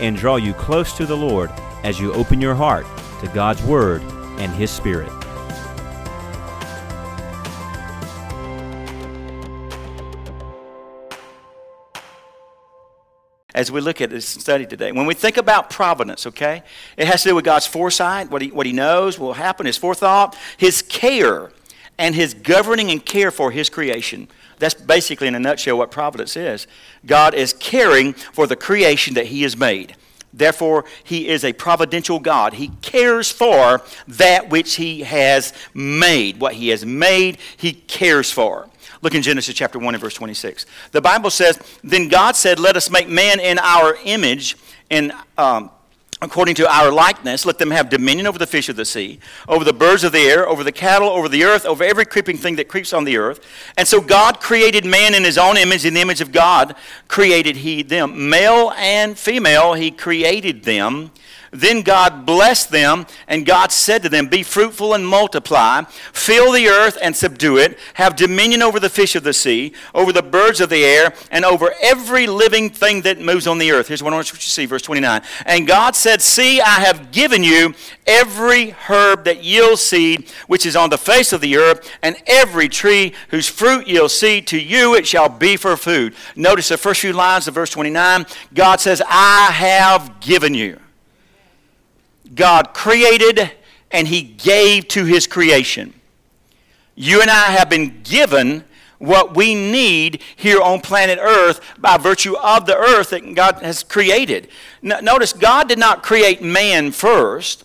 and draw you close to the Lord as you open your heart to God's Word and His Spirit. as we look at this study today. When we think about providence, okay, it has to do with God's foresight, what he, what he knows will happen, his forethought, his care, and his governing and care for his creation. That's basically, in a nutshell, what providence is. God is caring for the creation that he has made. Therefore, he is a providential God. He cares for that which he has made. What he has made, he cares for. Look in Genesis chapter 1 and verse 26. The Bible says, Then God said, Let us make man in our image, and um, according to our likeness, let them have dominion over the fish of the sea, over the birds of the air, over the cattle, over the earth, over every creeping thing that creeps on the earth. And so God created man in his own image, in the image of God created he them. Male and female, he created them. Then God blessed them, and God said to them, Be fruitful and multiply, fill the earth and subdue it, have dominion over the fish of the sea, over the birds of the air, and over every living thing that moves on the earth. Here's what I want you to see, verse 29. And God said, See, I have given you every herb that yields seed, which is on the face of the earth, and every tree whose fruit yields seed, to you it shall be for food. Notice the first few lines of verse 29. God says, I have given you. God created and He gave to His creation. You and I have been given what we need here on planet Earth by virtue of the earth that God has created. notice, God did not create man first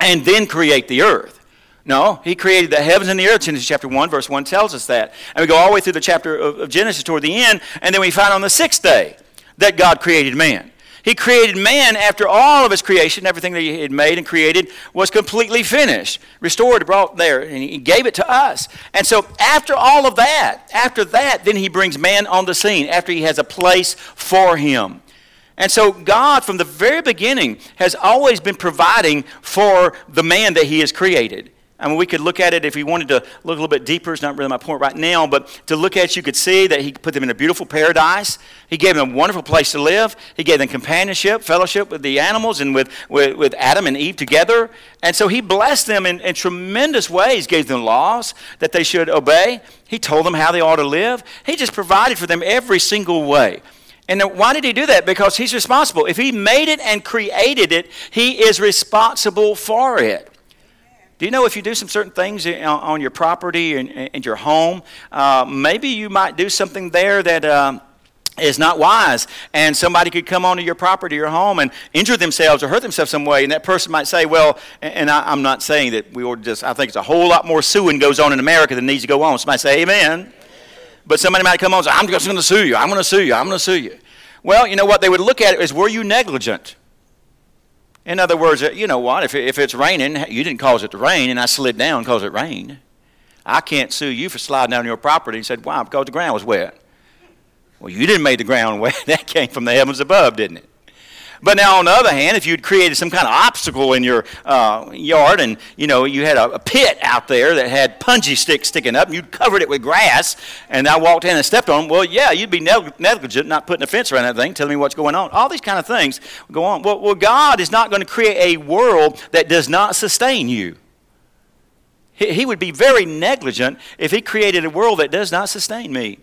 and then create the earth. No, he created the heavens and the earth. Genesis chapter 1, verse 1 tells us that. And we go all the way through the chapter of Genesis toward the end, and then we find on the sixth day that God created man. He created man after all of his creation, everything that he had made and created was completely finished, restored, brought there, and he gave it to us. And so after all of that, after that, then he brings man on the scene, after he has a place for him. And so God, from the very beginning, has always been providing for the man that he has created. I mean, we could look at it if we wanted to look a little bit deeper. It's not really my point right now, but to look at you could see that He put them in a beautiful paradise. He gave them a wonderful place to live. He gave them companionship, fellowship with the animals, and with, with, with Adam and Eve together. And so He blessed them in, in tremendous ways, gave them laws that they should obey. He told them how they ought to live. He just provided for them every single way. And why did he do that? Because he's responsible. If he made it and created it, he is responsible for it. Do you know if you do some certain things on your property and, and your home, uh, maybe you might do something there that. Um, is not wise, and somebody could come onto your property or home and injure themselves or hurt themselves some way, and that person might say, "Well," and I, am not saying that we ought just. I think it's a whole lot more suing goes on in America than needs to go on. Somebody say, "Amen." But somebody might come on and say, "I'm just going to sue you. I'm going to sue you. I'm going to sue you." Well, you know what? They would look at it as, "Were you negligent?" In other words, you know what? If, if it's raining, you didn't cause it to rain, and I slid down because it rained. I can't sue you for sliding down your property and said, why? Because the ground was wet. Well, you didn't make the ground wet. That came from the heavens above, didn't it? But now, on the other hand, if you'd created some kind of obstacle in your uh, yard and, you know, you had a, a, pit out there that had punji sticks sticking up and you'd covered it with grass and I walked in and stepped on them, well, yeah, you'd be negligent not putting a fence around that thing, telling me what's going on. All these kind of things go on. Well, well God is not going to create a world that does not sustain you. He, he would be very negligent if he created a world that does not sustain me.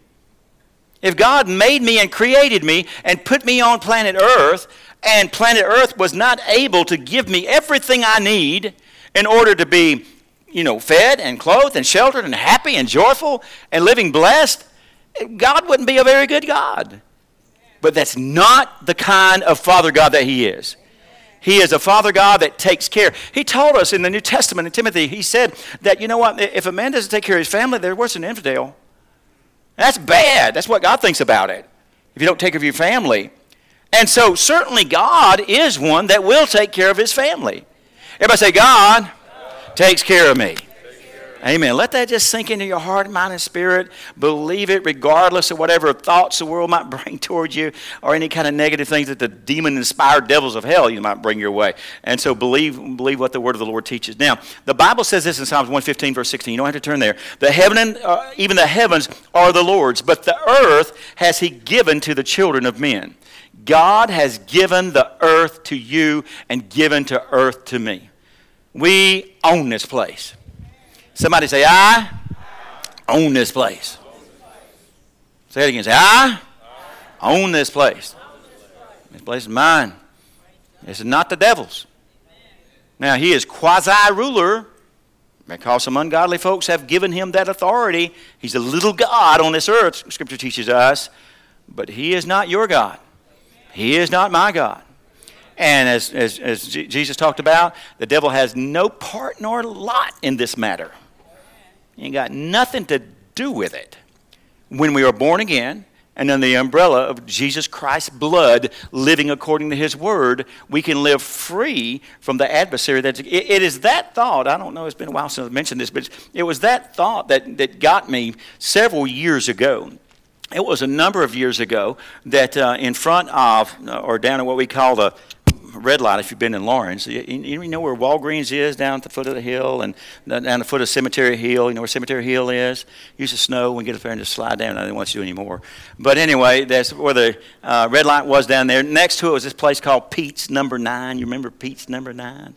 If God made me and created me and put me on planet Earth, and planet Earth was not able to give me everything I need in order to be, you know, fed and clothed and sheltered and happy and joyful and living blessed, God wouldn't be a very good God. But that's not the kind of Father God that He is. He is a Father God that takes care. He told us in the New Testament in Timothy, He said that, you know what, if a man doesn't take care of his family, they're worse than an infidel. That's bad. That's what God thinks about it. If you don't take care of your family, And so, certainly, God is one that will take care of his family. Everybody say, God takes care of me. Amen. Let that just sink into your heart, mind, and spirit. Believe it regardless of whatever thoughts the world might bring towards you or any kind of negative things that the demon inspired devils of hell you might bring your way. And so believe, believe what the word of the Lord teaches. Now, the Bible says this in Psalms 115, verse 16. You don't have to turn there. The heaven and, uh, even the heavens are the Lord's, but the earth has he given to the children of men. God has given the earth to you and given to earth to me. We own this place. Somebody say, I own this place. Say it again. Say, I own this place. This place is mine. This is not the devil's. Now, he is quasi ruler because some ungodly folks have given him that authority. He's a little God on this earth, Scripture teaches us. But he is not your God. He is not my God. And as, as, as Jesus talked about, the devil has no part nor lot in this matter. Ain't got nothing to do with it. When we are born again, and under the umbrella of Jesus Christ's blood, living according to His Word, we can live free from the adversary. That's, it, it is that thought, I don't know, it's been a while since I've mentioned this, but it was that thought that, that got me several years ago. It was a number of years ago that uh, in front of, or down at what we call the red light if you've been in Laurens. You, you, know where Walgreens is down at the foot of the hill and down the foot of Cemetery Hill. You know where Cemetery Hill is? Used to snow. when We get up there and just slide down. I didn't want to do anymore. But anyway, that's where the uh, red light was down there. Next to it was this place called Pete's Number Nine. You remember Pete's Number Nine?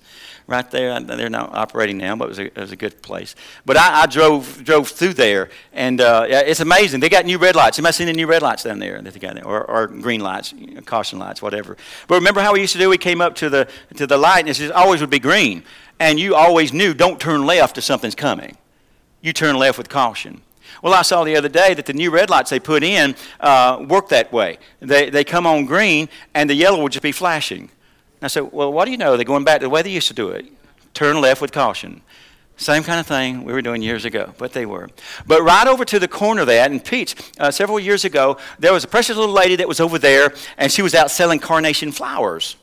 Right there. They're not operating now, but it was a, it was a good place. But I, I drove drove through there, and uh, it's amazing. They got new red lights. Have seen the new red lights down there that they got there, or, or green lights, you know, caution lights, whatever. But remember how we used to do? We came up to the to the light, and it just always would be green, and you always knew don't turn left if something's coming. You turn left with caution. Well, I saw the other day that the new red lights they put in uh, work that way. They, they come on green, and the yellow will just be flashing. I said, well, what do you know? They're going back to the way they used to do it. Turn left with caution. Same kind of thing we were doing years ago, but they were. But right over to the corner of that, in Pete's, uh, several years ago, there was a precious little lady that was over there, and she was out selling carnation flowers.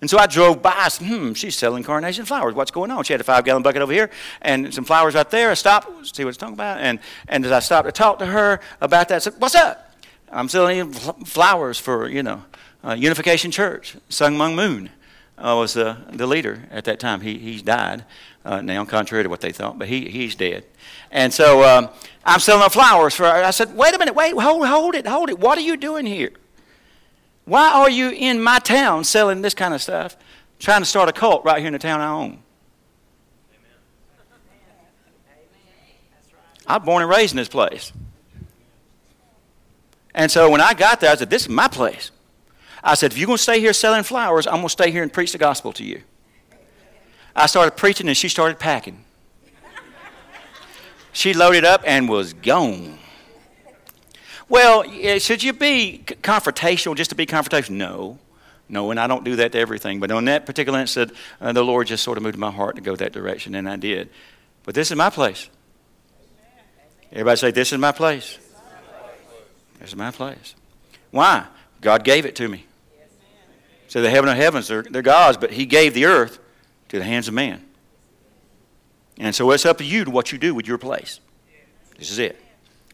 And so I drove by. I said, hmm, she's selling carnation flowers. What's going on? She had a five gallon bucket over here and some flowers right there. I stopped, see what she's talking about. And, and as I stopped to talk to her about that, I said, What's up? I'm selling flowers for, you know, uh, Unification Church, Sun Myung Moon uh, was the, the leader at that time. He, he's died uh, now, contrary to what they thought, but he, he's dead. And so um, I'm selling flowers for. I said, wait a minute, wait, hold, hold it, hold it. What are you doing here? Why are you in my town selling this kind of stuff, trying to start a cult right here in the town I own? I was born and raised in this place. And so when I got there, I said, This is my place. I said, if you're going to stay here selling flowers, I'm going to stay here and preach the gospel to you. I started preaching and she started packing. She loaded up and was gone. Well, should you be confrontational just to be confrontational? No. No, and I don't do that to everything. But on that particular instance, uh, the Lord just sort of moved my heart to go that direction, and I did. But this is my place. Everybody say, This is my place. This is my place. Why? God gave it to me. So the heaven of heavens, they're, they're God's, but He gave the earth to the hands of man. And so it's up to you to what you do with your place. This is it.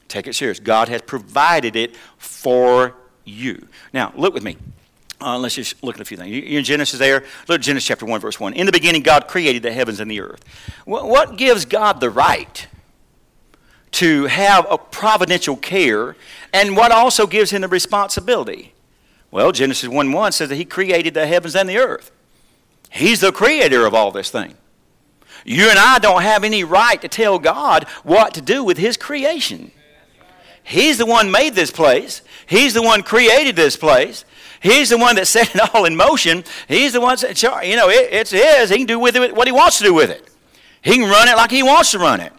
Take it serious. God has provided it for you. Now, look with me. Uh, let's just look at a few things. You're in Genesis there. Look at Genesis chapter 1, verse 1. In the beginning, God created the heavens and the earth. What gives God the right to have a providential care, and what also gives him the responsibility? Well, Genesis 1 1 says that he created the heavens and the earth. He's the creator of all this thing. You and I don't have any right to tell God what to do with his creation. He's the one made this place. He's the one created this place. He's the one that set it all in motion. He's the one that, you know, it, it's his. He can do with it what he wants to do with it. He can run it like he wants to run it.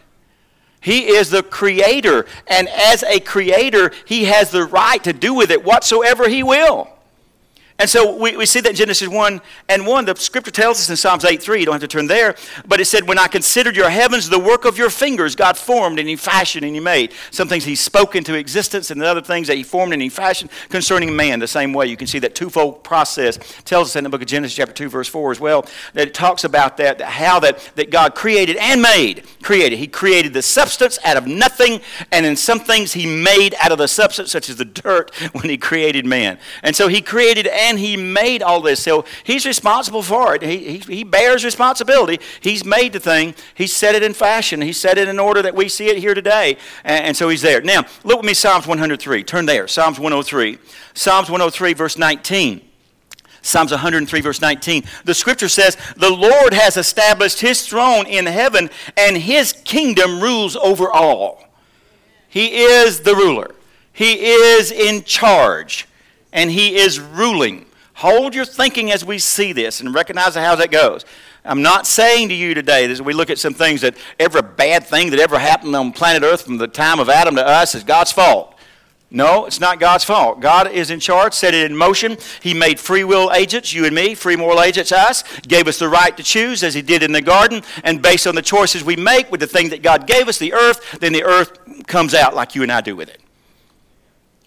He is the creator, and as a creator, he has the right to do with it whatsoever he will. And so we, we see that in Genesis 1 and 1. The scripture tells us in Psalms 8 3, you don't have to turn there, but it said, When I considered your heavens, the work of your fingers, God formed and He fashioned and He made. Some things He spoke into existence, and the other things that He formed and He fashioned concerning man the same way. You can see that twofold process tells us in the book of Genesis, chapter 2, verse 4 as well, that it talks about that, how that, that God created and made. Created. He created the substance out of nothing, and in some things He made out of the substance, such as the dirt, when He created man. And so He created and and he made all this. So he's responsible for it. He, he, he bears responsibility. He's made the thing. He set it in fashion. He set it in order that we see it here today. And, and so he's there. Now, look with me, Psalms 103. Turn there. Psalms 103. Psalms 103, verse 19. Psalms 103, verse 19. The scripture says, The Lord has established his throne in heaven, and his kingdom rules over all. He is the ruler, he is in charge and he is ruling. Hold your thinking as we see this and recognize how that goes. I'm not saying to you today, as we look at some things, that every bad thing that ever happened on planet Earth from the time of Adam to us is God's fault. No, it's not God's fault. God is in charge, set it in motion. He made free will agents, you and me, free moral agents, us, gave us the right to choose as He did in the garden. And based on the choices we make with the thing that God gave us, the earth, then the earth comes out like you and I do with it.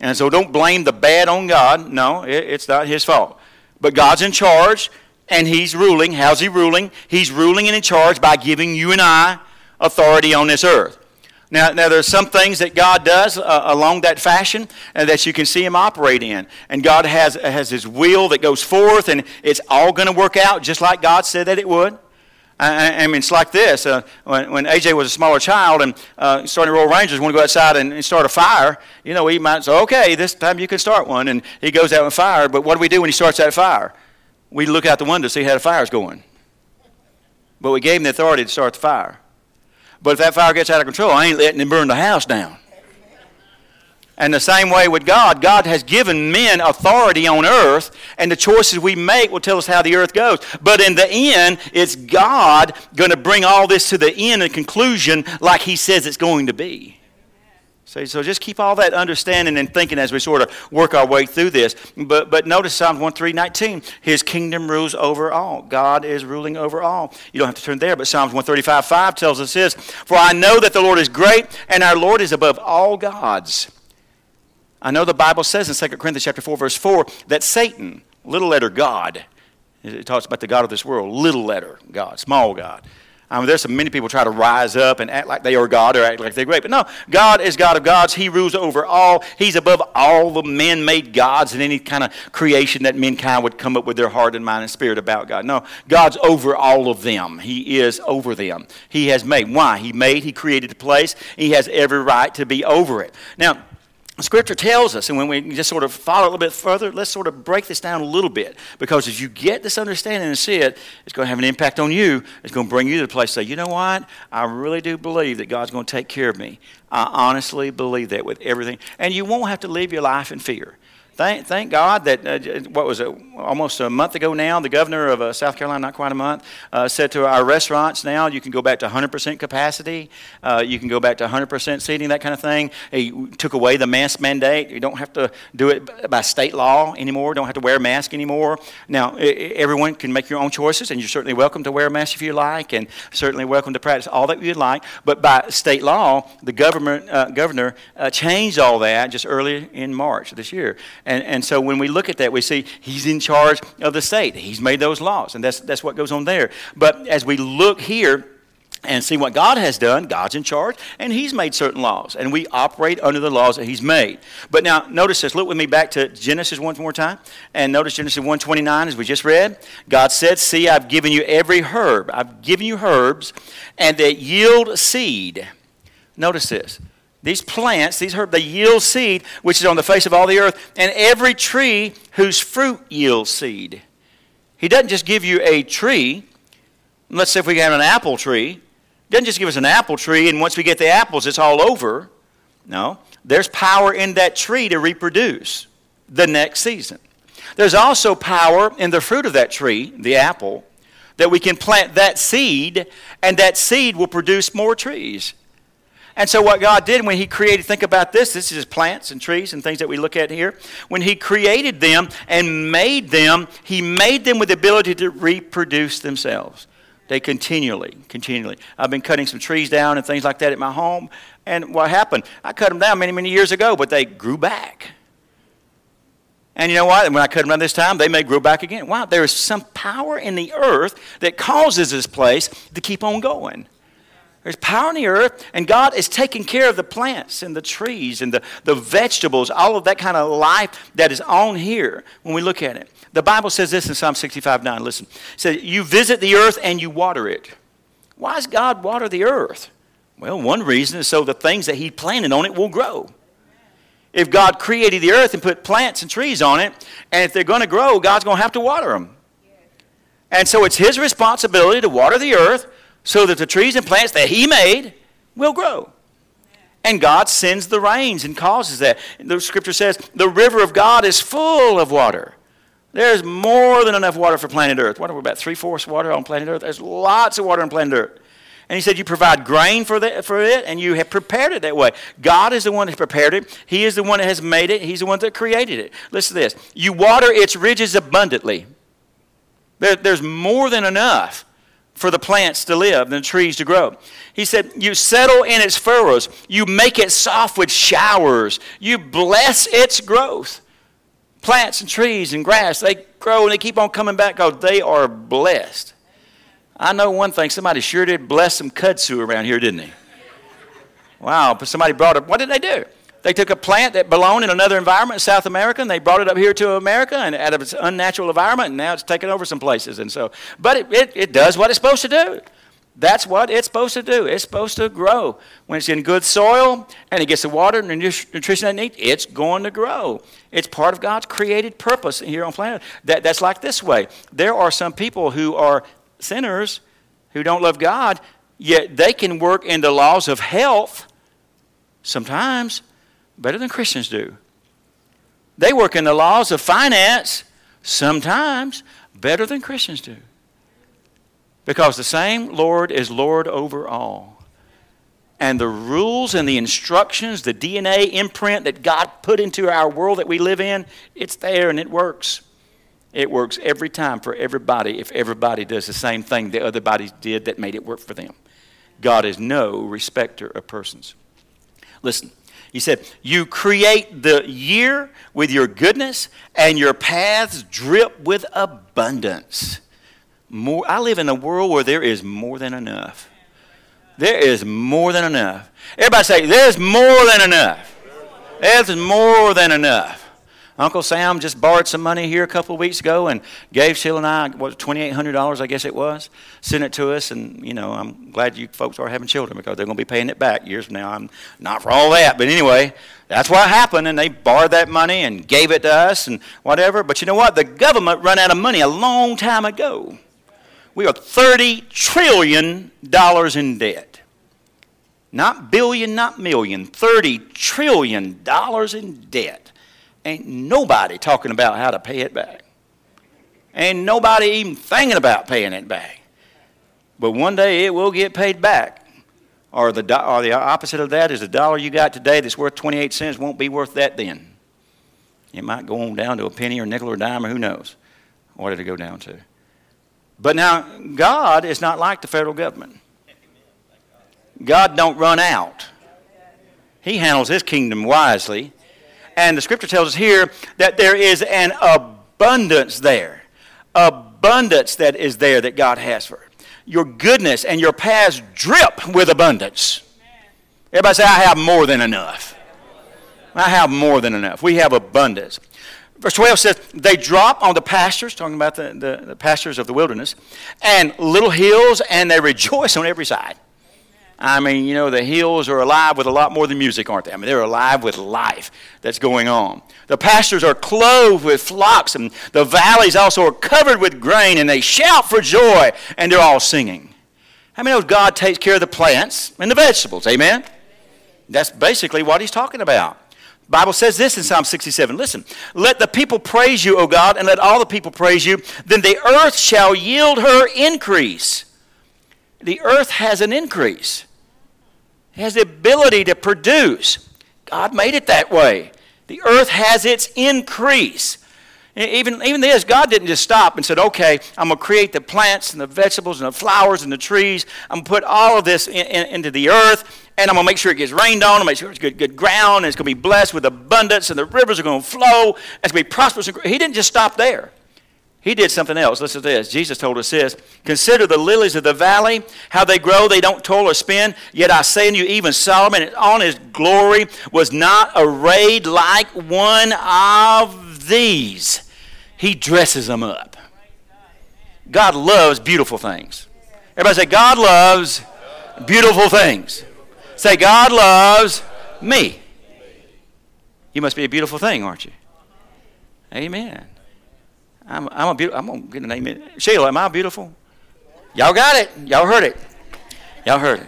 And so don't blame the bad on God. No, it's not his fault. But God's in charge and he's ruling. How's he ruling? He's ruling and in charge by giving you and I authority on this earth. Now, now there's some things that God does uh, along that fashion uh, that you can see Him operate in. And God has, has His will that goes forth, and it's all going to work out just like God said that it would. I, I mean, it's like this. Uh, when, when AJ was a smaller child and uh, starting Royal Rangers, want to go outside and, and, start a fire, you know, he might say, okay, this time you can start one. And he goes out and fire. But what do we do when he starts that fire? We look out the window to see how the fire's going. But we gave him the authority to start the fire. But if that fire gets out of control, I ain't letting him burn the house down. And the same way with God, God has given men authority on earth, and the choices we make will tell us how the earth goes. But in the end, it's God going to bring all this to the end and conclusion like He says it's going to be. So, so just keep all that understanding and thinking as we sort of work our way through this. But, but notice Psalm 1:319. His kingdom rules over all. God is ruling over all. You don't have to turn there, but Psalms 135:5 tells us this For I know that the Lord is great, and our Lord is above all gods. I know the Bible says in 2 Corinthians chapter 4, verse 4, that Satan, little letter God, it talks about the God of this world, little letter God, small God. I mean, there's some many people try to rise up and act like they are God or act like they're great. But no, God is God of gods. He rules over all. He's above all the man-made gods and any kind of creation that mankind would come up with their heart and mind and spirit about God. No, God's over all of them. He is over them. He has made. Why? He made, he created the place. He has every right to be over it. Now, Scripture tells us, and when we just sort of follow a little bit further, let's sort of break this down a little bit. Because as you get this understanding and see it, it's going to have an impact on you. It's going to bring you to the place say, you know what? I really do believe that God's going to take care of me. I honestly believe that with everything. And you won't have to live your life in fear. Thank, thank God that, uh, what was it, almost a month ago now, the governor of uh, South Carolina, not quite a month, uh, said to our restaurants now you can go back to 100% capacity, uh, you can go back to 100% seating, that kind of thing. He took away the mask mandate. You don't have to do it by state law anymore, don't have to wear a mask anymore. Now, everyone can make your own choices, and you're certainly welcome to wear a mask if you like, and certainly welcome to practice all that you'd like. But by state law, the government, uh, governor uh, changed all that just early in March this year. And, and so when we look at that, we see he's in charge of the state. He's made those laws, and that's, that's what goes on there. But as we look here, and see what God has done. God's in charge, and He's made certain laws, and we operate under the laws that He's made. But now, notice this. Look with me back to Genesis one more time, and notice Genesis 129 as we just read. God said, See, I've given you every herb. I've given you herbs, and that yield seed. Notice this. These plants, these herbs, they yield seed, which is on the face of all the earth, and every tree whose fruit yields seed. He doesn't just give you a tree. Let's say if we have an apple tree, doesn't just give us an apple tree, and once we get the apples, it's all over. No, there's power in that tree to reproduce the next season. There's also power in the fruit of that tree, the apple, that we can plant that seed, and that seed will produce more trees. And so, what God did when He created, think about this this is plants and trees and things that we look at here. When He created them and made them, He made them with the ability to reproduce themselves. They continually, continually. I've been cutting some trees down and things like that at my home. And what happened? I cut them down many, many years ago, but they grew back. And you know what? When I cut them down this time, they may grow back again. Wow, there is some power in the earth that causes this place to keep on going. There's power in the earth, and God is taking care of the plants and the trees and the, the vegetables, all of that kind of life that is on here when we look at it. The Bible says this in Psalm 65 9. Listen. It says, You visit the earth and you water it. Why does God water the earth? Well, one reason is so the things that He planted on it will grow. If God created the earth and put plants and trees on it, and if they're going to grow, God's going to have to water them. And so it's His responsibility to water the earth so that the trees and plants that He made will grow. And God sends the rains and causes that. The scripture says the river of God is full of water. There's more than enough water for planet Earth. What are we about? Three fourths water on planet Earth? There's lots of water on planet Earth. And he said, You provide grain for, the, for it, and you have prepared it that way. God is the one that prepared it. He is the one that has made it. He's the one that created it. Listen to this You water its ridges abundantly. There, there's more than enough for the plants to live and the trees to grow. He said, You settle in its furrows, you make it soft with showers, you bless its growth. Plants and trees and grass, they grow and they keep on coming back because they are blessed. I know one thing somebody sure did bless some kudzu around here, didn't they? Wow, but somebody brought it. What did they do? They took a plant that belonged in another environment South America and they brought it up here to America and out of its unnatural environment and now it's taken over some places. And so, but it, it, it does what it's supposed to do. That's what it's supposed to do. It's supposed to grow. When it's in good soil and it gets the water and the nutrition it needs, it's going to grow. It's part of God's created purpose here on planet. That, that's like this way. There are some people who are sinners who don't love God, yet they can work in the laws of health sometimes better than Christians do. They work in the laws of finance sometimes better than Christians do. Because the same Lord is Lord over all. And the rules and the instructions, the DNA imprint that God put into our world that we live in, it's there and it works. It works every time for everybody if everybody does the same thing the other bodies did that made it work for them. God is no respecter of persons. Listen, he said, You create the year with your goodness, and your paths drip with abundance. More, I live in a world where there is more than enough. There is more than enough. Everybody say, There's more than enough. There's more than enough. Uncle Sam just borrowed some money here a couple of weeks ago and gave Sheila and I, what, $2,800, I guess it was, sent it to us. And, you know, I'm glad you folks are having children because they're going to be paying it back years from now. I'm not for all that. But anyway, that's what happened. And they borrowed that money and gave it to us and whatever. But you know what? The government ran out of money a long time ago. We are $30 trillion in debt. Not billion, not million, $30 trillion in debt. Ain't nobody talking about how to pay it back. Ain't nobody even thinking about paying it back. But one day it will get paid back. Or the, or the opposite of that is the dollar you got today that's worth 28 cents won't be worth that then. It might go on down to a penny or nickel or dime or who knows what did it go down to. But now, God is not like the federal government. God don't run out. He handles his kingdom wisely. And the scripture tells us here that there is an abundance there. Abundance that is there that God has for. Your goodness and your paths drip with abundance. Everybody say, I have more than enough. I have more than enough. We have abundance. Verse 12 says, They drop on the pastures, talking about the, the, the pastures of the wilderness, and little hills, and they rejoice on every side. I mean, you know, the hills are alive with a lot more than music, aren't they? I mean, they're alive with life that's going on. The pastures are clothed with flocks, and the valleys also are covered with grain, and they shout for joy, and they're all singing. How many know God takes care of the plants and the vegetables? Amen? That's basically what he's talking about. Bible says this in Psalm 67. Listen, let the people praise you, O God, and let all the people praise you. Then the earth shall yield her increase the earth has an increase. It has the ability to produce. God made it that way. The earth has its increase. Even, even this, God didn't just stop and said, okay, I'm going to create the plants and the vegetables and the flowers and the trees. I'm going to put all of this in, in, into the earth, and I'm going to make sure it gets rained on, and make sure it's good, good ground, and it's going to be blessed with abundance, and the rivers are going to flow, and it's going to be prosperous. He didn't just stop there. He did something else. Listen to this. Jesus told us this Consider the lilies of the valley, how they grow, they don't toil or spin. Yet I say unto you, even Solomon all his glory was not arrayed like one of these he dresses them up. God loves beautiful things. Everybody say, God loves beautiful things. Say, God loves me. You must be a beautiful thing, aren't you? Amen. I'm, I'm a beautiful. I'm gonna get a name. In. Sheila, am I beautiful? Y'all got it. Y'all heard it. Y'all heard it.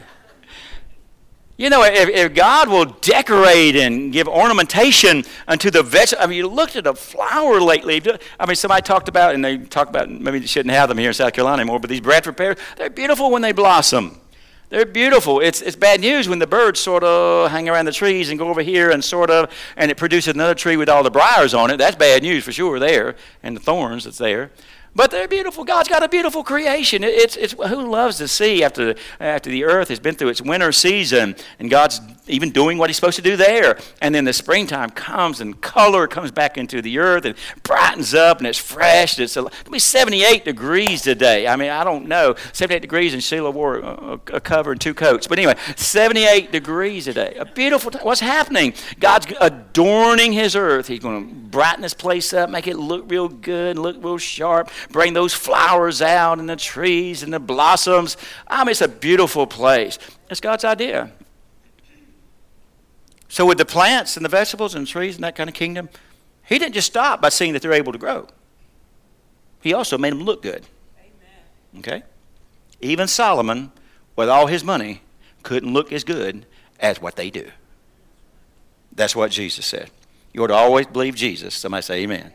You know, if, if, God will decorate and give ornamentation unto the vegetable, I mean, you looked at a flower lately. I mean, somebody talked about, and they talk about, maybe they shouldn't have them here in South Carolina anymore, but these Bradford pears, they're beautiful when they blossom. They're beautiful. It's, it's bad news when the birds sort of hang around the trees and go over here and sort of, and it produces another tree with all the briars on it. That's bad news for sure there, and the thorns that's there. But they're beautiful. God's got a beautiful creation. It's, it's who loves to see after, after the earth has been through its winter season and God's even doing what He's supposed to do there. And then the springtime comes and color comes back into the earth and brightens up and it's fresh. It's a, it'll be 78 degrees today. I mean, I don't know. 78 degrees and Sheila wore a, a cover and two coats. But anyway, 78 degrees today. A beautiful time. What's happening? God's adorning His earth. He's going to brighten this place up, make it look real good, look real sharp bring those flowers out and the trees and the blossoms. I mean, it's a beautiful place. It's God's idea. So, with the plants and the vegetables and trees and that kind of kingdom, He didn't just stop by seeing that they're able to grow, He also made them look good. Amen. Okay? Even Solomon, with all his money, couldn't look as good as what they do. That's what Jesus said. You ought to always believe Jesus. Somebody say amen. amen.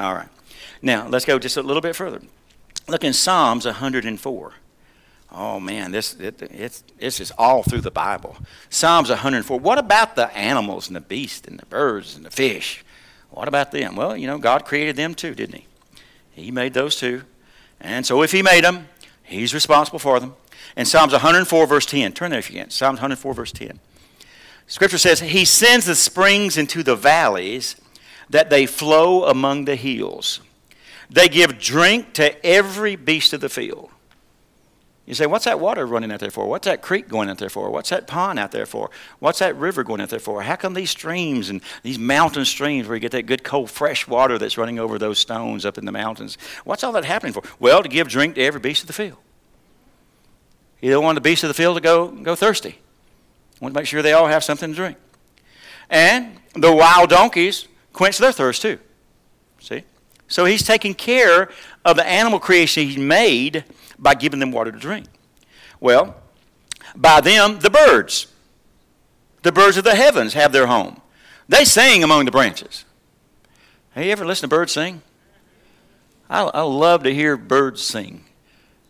All right. Now, let's go just a little bit further. Look in Psalms 104. Oh man, this it, it's this is all through the Bible. Psalms 104. What about the animals and the beasts and the birds and the fish? What about them? Well, you know, God created them too, didn't He? He made those too, and so if He made them, He's responsible for them. In Psalms 104, verse 10, turn there if you can. Psalms 104, verse 10. Scripture says, He sends the springs into the valleys, that they flow among the hills. They give drink to every beast of the field. You say, what's that water running out there for? What's that creek going out there for? What's that pond out there for? What's that river going out there for? How come these streams and these mountain streams where you get that good cold fresh water that's running over those stones up in the mountains? What's all that happening for? Well, to give drink to every beast of the field. You don't want the beasts of the field to go, go thirsty. You want to make sure they all have something to drink. And the wild donkeys quench their thirst too. See? So he's taking care of the animal creation he made by giving them water to drink. Well, by them, the birds. The birds of the heavens have their home. They sing among the branches. Have you ever listened to birds sing? I, I love to hear birds sing.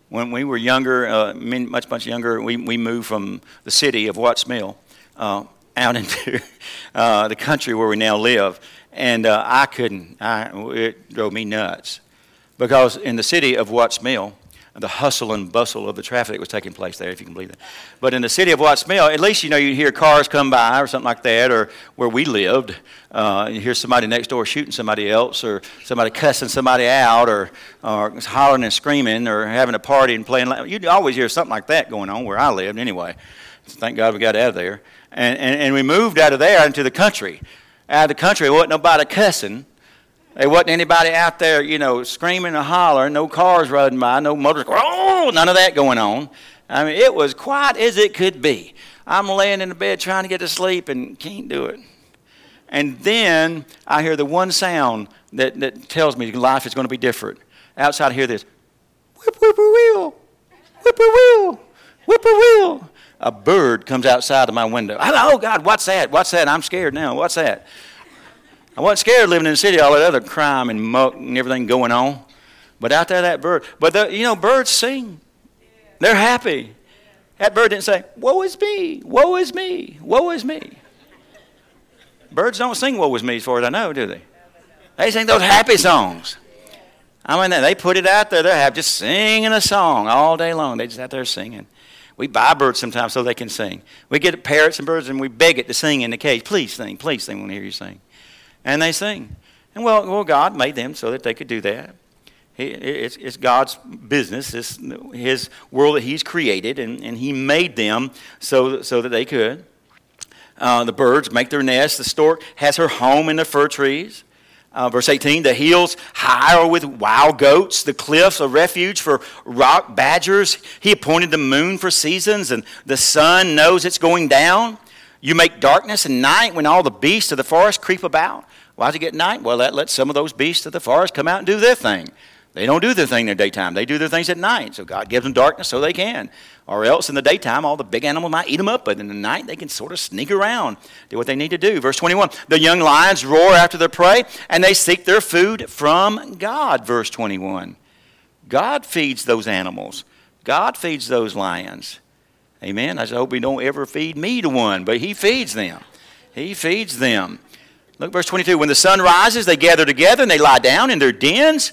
When we were younger, uh, much, much younger, we, we moved from the city of Watts Mill uh, out into uh, the country where we now live. And uh, I couldn't, I, it drove me nuts. Because in the city of Watts Mill, the hustle and bustle of the traffic was taking place there, if you can believe that. But in the city of Watts Mill, at least you know you'd hear cars come by or something like that, or where we lived, uh, you hear somebody next door shooting somebody else, or somebody cussing somebody out, or, or hollering and screaming, or having a party and playing. You'd always hear something like that going on where I lived, anyway. Thank God we got out of there, and, and, and we moved out of there into the country out of the country. There wasn't nobody cussing. There wasn't anybody out there, you know, screaming and hollering. No cars riding by, no motors. Oh, none of that going on. I mean, it was quiet as it could be. I'm laying in the bed trying to get to sleep and can't do it. And then I hear the one sound that, that tells me life is going to be different. Outside, I hear this whip, whip, whip, a bird comes outside of my window. I Oh, God, what's that? What's that? I'm scared now. What's that? I wasn't scared living in the city, all that other crime and muck and everything going on. But out there, that bird. But, the, you know, birds sing. They're happy. That bird didn't say, Woe is me, woe is me, woe is me. Birds don't sing woe is me as far as I know, do they? They sing those happy songs. I mean, they put it out there. They're just singing a song all day long. They just out there singing. We buy birds sometimes so they can sing. We get parrots and birds and we beg it to sing in the cage. Please sing, please sing when we hear you sing. And they sing. And well, well God made them so that they could do that. He, it's, it's, God's business, it's His world that He's created, and, and He made them so, so that they could. Uh, the birds make their nests. The stork has her home in the fir trees. Uh, verse 18, the hills high are with wild goats, the cliffs a refuge for rock badgers. He appointed the moon for seasons, and the sun knows it's going down. You make darkness and night when all the beasts of the forest creep about. Why does it get night? Well, that lets some of those beasts of the forest come out and do their thing. They don't do their thing in the daytime. They do their things at night. So God gives them darkness so they can. Or else in the daytime, all the big animals might eat them up, but in the night, they can sort of sneak around, do what they need to do. Verse 21 The young lions roar after their prey, and they seek their food from God. Verse 21. God feeds those animals, God feeds those lions. Amen. I just hope He don't ever feed me to one, but He feeds them. He feeds them. Look, verse 22. When the sun rises, they gather together and they lie down in their dens.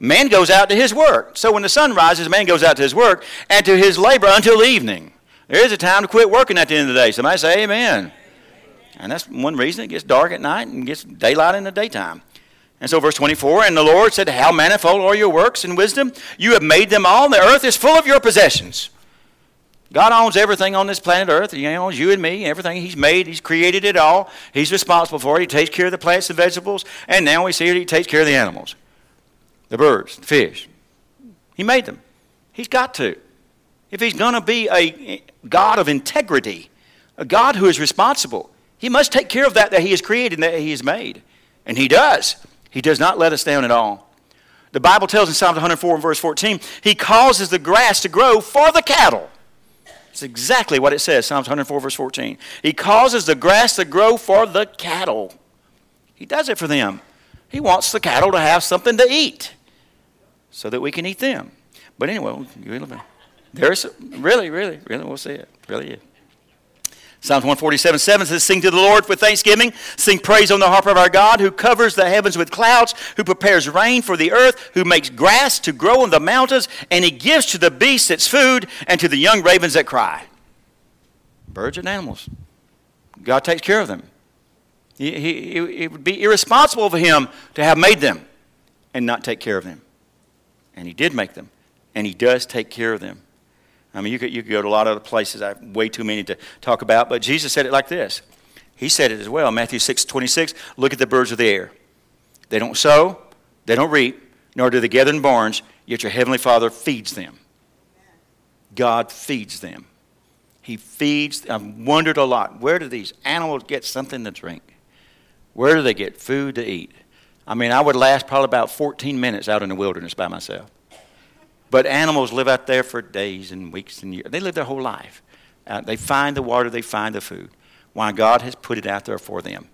Man goes out to his work. So when the sun rises, man goes out to his work and to his labor until evening. There is a time to quit working at the end of the day. Somebody say amen. And that's one reason it gets dark at night and gets daylight in the daytime. And so, verse 24, and the Lord said, How manifold are your works and wisdom? You have made them all, and the earth is full of your possessions. God owns everything on this planet Earth. He owns you and me, everything He's made. He's created it all. He's responsible for it. He takes care of the plants and vegetables. And now we see it, He takes care of the animals the birds, the fish. He made them. He's got to. If he's going to be a God of integrity, a God who is responsible, he must take care of that that he has created and that he has made. And he does. He does not let us down at all. The Bible tells in Psalms 104 and verse 14, he causes the grass to grow for the cattle. It's exactly what it says, Psalms 104 verse 14. He causes the grass to grow for the cattle. He does it for them. He wants the cattle to have something to eat so that we can eat them. But anyway, there's really, really, really, we'll see it. Really is. Psalms 147 7 says, Sing to the Lord with thanksgiving. Sing praise on the harp of our God, who covers the heavens with clouds, who prepares rain for the earth, who makes grass to grow on the mountains, and he gives to the beasts its food, and to the young ravens that cry. Birds and animals. God takes care of them. He, he, it would be irresponsible for him to have made them and not take care of them. And He did make them. And He does take care of them. I mean, you could, you could go to a lot of other places. I have way too many to talk about. But Jesus said it like this. He said it as well. Matthew 6 26. Look at the birds of the air. They don't sow, they don't reap, nor do they gather in barns, yet your heavenly Father feeds them. God feeds them. He feeds. I've wondered a lot. Where do these animals get something to drink? Where do they get food to eat? I mean, I would last probably about 14 minutes out in the wilderness by myself. But animals live out there for days and weeks and years. They live their whole life. Uh, they find the water, they find the food. Why God has put it out there for them.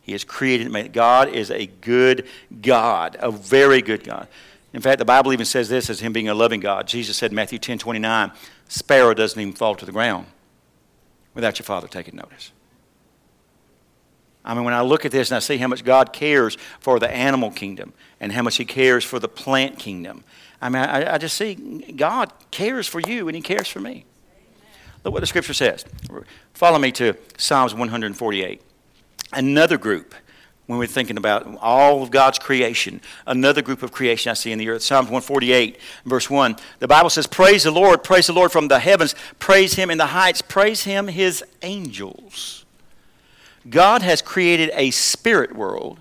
He has created it. God is a good God, a very good God. In fact, the Bible even says this as Him being a loving God. Jesus said in Matthew 10 29, Sparrow doesn't even fall to the ground without your Father taking notice. I mean, when I look at this and I see how much God cares for the animal kingdom and how much He cares for the plant kingdom, I mean, I, I just see God cares for you and He cares for me. Look what the scripture says. Follow me to Psalms 148. Another group, when we're thinking about all of God's creation, another group of creation I see in the earth. Psalms 148, verse 1. The Bible says, Praise the Lord, praise the Lord from the heavens, praise Him in the heights, praise Him, His angels. God has created a spirit world,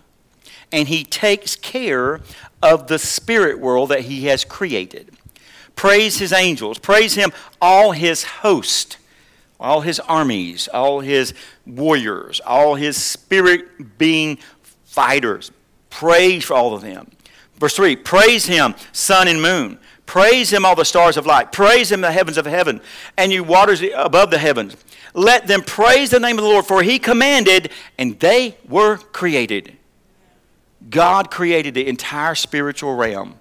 and He takes care of the spirit world that He has created. Praise His angels, praise Him, all His host, all His armies, all His warriors, all His spirit being fighters. Praise for all of them. Verse 3 Praise Him, sun and moon. Praise Him, all the stars of light. Praise Him, the heavens of heaven, and you waters above the heavens. Let them praise the name of the Lord, for he commanded, and they were created. God created the entire spiritual realm.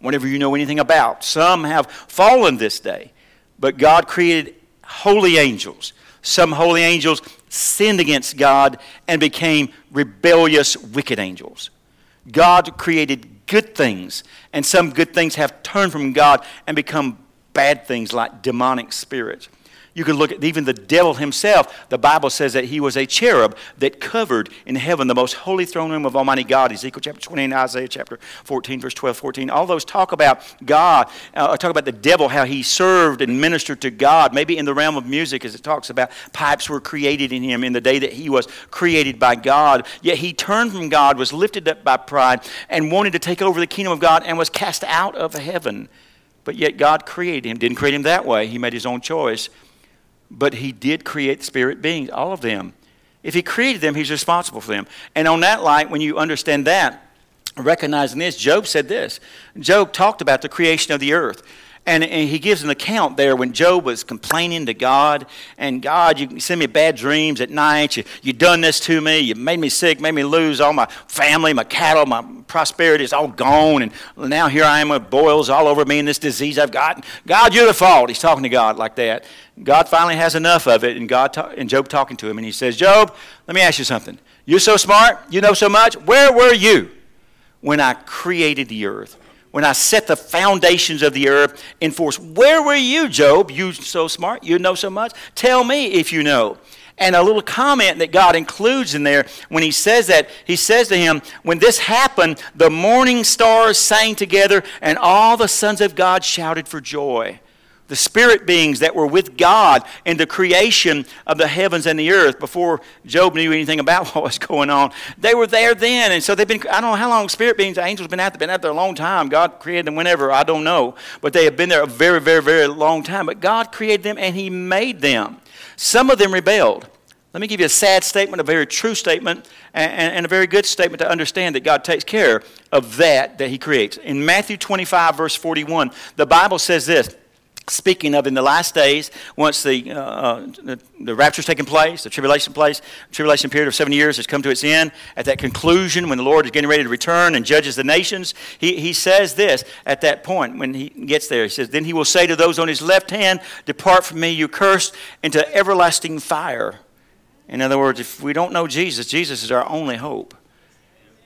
Whatever you know anything about, some have fallen this day, but God created holy angels. Some holy angels sinned against God and became rebellious, wicked angels. God created good things, and some good things have turned from God and become bad things like demonic spirits. You can look at even the devil himself. The Bible says that he was a cherub that covered in heaven the most holy throne room of Almighty God. Ezekiel chapter 28, Isaiah chapter 14, verse 12, 14. All those talk about God, uh, talk about the devil, how he served and ministered to God. Maybe in the realm of music, as it talks about, pipes were created in him in the day that he was created by God. Yet he turned from God, was lifted up by pride, and wanted to take over the kingdom of God and was cast out of heaven. But yet God created him. Didn't create him that way, he made his own choice but he did create spirit beings, all of them. If he created them, he's responsible for them. And on that light, when you understand that, recognizing this, Job said this. Job talked about the creation of the earth. And, and, he gives an account there when Job was complaining to God, and God, you send me bad dreams at night. You, you done this to me. You made me sick, made me lose all my family, my cattle, my prosperity is all gone. And now here I am with boils all over me and this disease I've got. God, you're the fault. He's talking to God like that. God finally has enough of it, and, God ta- and Job talking to him, and he says, Job, let me ask you something. You're so smart, you know so much. Where were you when I created the earth? When I set the foundations of the earth in force. Where were you, Job? You so smart, you know so much. Tell me if you know. And a little comment that God includes in there when he says that, he says to him, When this happened, the morning stars sang together, and all the sons of God shouted for joy the spirit beings that were with God in the creation of the heavens and the earth before Job knew anything about what was going on. They were there then, and so they've been, I don't know how long spirit beings, angels have been out there, been out there a long time. God created them whenever, I don't know. But they have been there a very, very, very long time. But God created them and He made them. Some of them rebelled. Let me give you a sad statement, a very true statement, and, and, a very good statement to understand that God takes care of that that He creates. In Matthew 25, verse 41, the Bible says this speaking of in the last days, once the, uh, uh the, the rapture is taking place, the tribulation place, tribulation period of seven years has come to its end, at that conclusion when the Lord is getting ready to return and judges the nations, he, he says this at that point when he gets there. He says, Then he will say to those on his left hand, Depart from me, you cursed, into everlasting fire. In other words, if we don't know Jesus, Jesus is our only hope.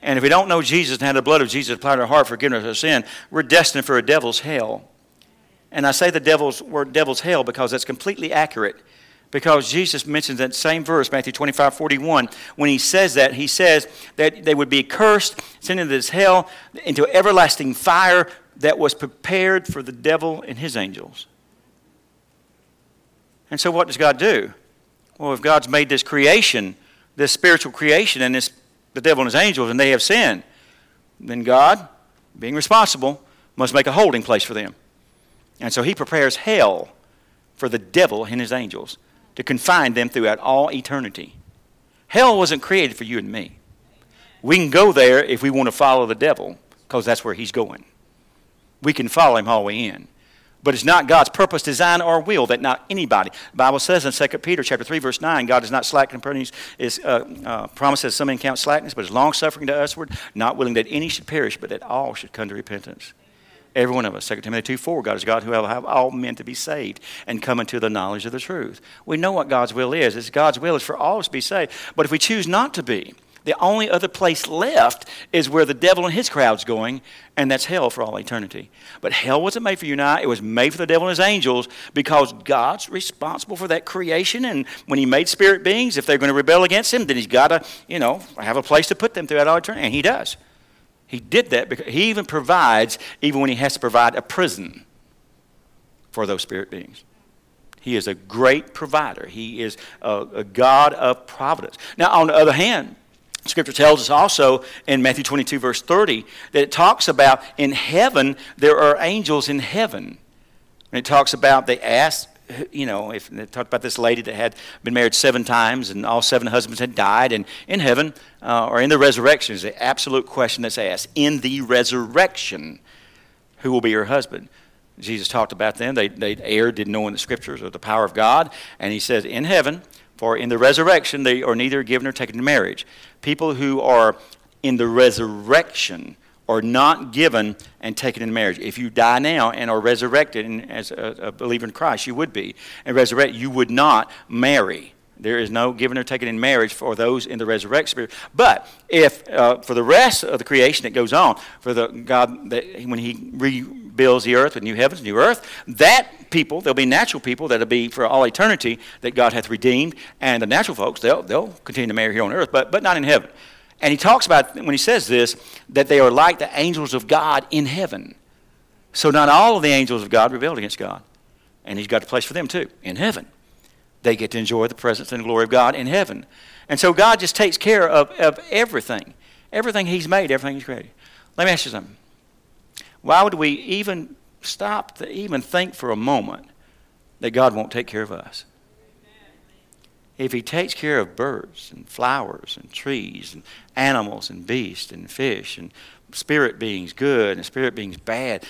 And if we don't know Jesus and have the blood of Jesus applied to our heart for forgiveness of sin, we're destined for a devil's hell. And I say the devil's word devil's hell because that's completely accurate. Because Jesus mentions that same verse, Matthew 25, 41, when he says that, he says that they would be cursed, sent into this hell, into everlasting fire that was prepared for the devil and his angels. And so, what does God do? Well, if God's made this creation, this spiritual creation, and this, the devil and his angels, and they have sinned, then God, being responsible, must make a holding place for them. And so he prepares hell for the devil and his angels to confine them throughout all eternity. Hell wasn't created for you and me. We can go there if we want to follow the devil because that's where he's going. We can follow him all the way in. But it's not God's purpose, design, or will that not anybody. The Bible says in 2 Peter chapter 3, verse 9, God is not slack concerning his uh, uh, promises some men count slackness, but is long suffering to usward, not willing that any should perish, but that all should come to repentance. Every one of us. 2 Timothy 2 4, God is God who will have all men to be saved and come into the knowledge of the truth. We know what God's will is. It's God's will is for all of us to be saved. But if we choose not to be, the only other place left is where the devil and his crowd's going, and that's hell for all eternity. But hell wasn't made for you and I, it was made for the devil and his angels because God's responsible for that creation. And when he made spirit beings, if they're going to rebel against him, then he's got to, you know, have a place to put them throughout all eternity. And he does. He did that because he even provides, even when he has to provide a prison for those spirit beings. He is a great provider. He is a, a, God of providence. Now, on the other hand, Scripture tells us also in Matthew 22, verse 30, that it talks about in heaven, there are angels in heaven. And it talks about they ask you know, if they talked about this lady that had been married seven times and all seven husbands had died, and in heaven uh, or in the resurrection is the absolute question that's asked. In the resurrection, who will be your husband? Jesus talked about them. They, they erred, didn't know in the scriptures or the power of God. And he says, in heaven, for in the resurrection, they are neither given or taken to marriage. People who are in the resurrection are not given and taken in marriage. If you die now and are resurrected, and as a, a believer in Christ, you would be, and resurrect, you would not marry. There is no given or taken in marriage for those in the resurrection spirit. But if uh, for the rest of the creation that goes on, for the God that when He rebuilds the earth with new heavens, new earth, that people there'll be natural people that'll be for all eternity that God hath redeemed, and the natural folks they'll they'll continue to marry here on earth, but but not in heaven. And he talks about when he says this that they are like the angels of God in heaven. So not all of the angels of God rebelled against God, and He's got a place for them too in heaven they get to enjoy the presence and glory of God in heaven. And so God just takes care of, of everything. Everything He's made, everything He's created. Let me ask you something. Why would we even stop to even think for a moment that God won't take care of us? If He takes care of birds and flowers and trees and animals and beasts and fish and spirit beings good and spirit beings bad,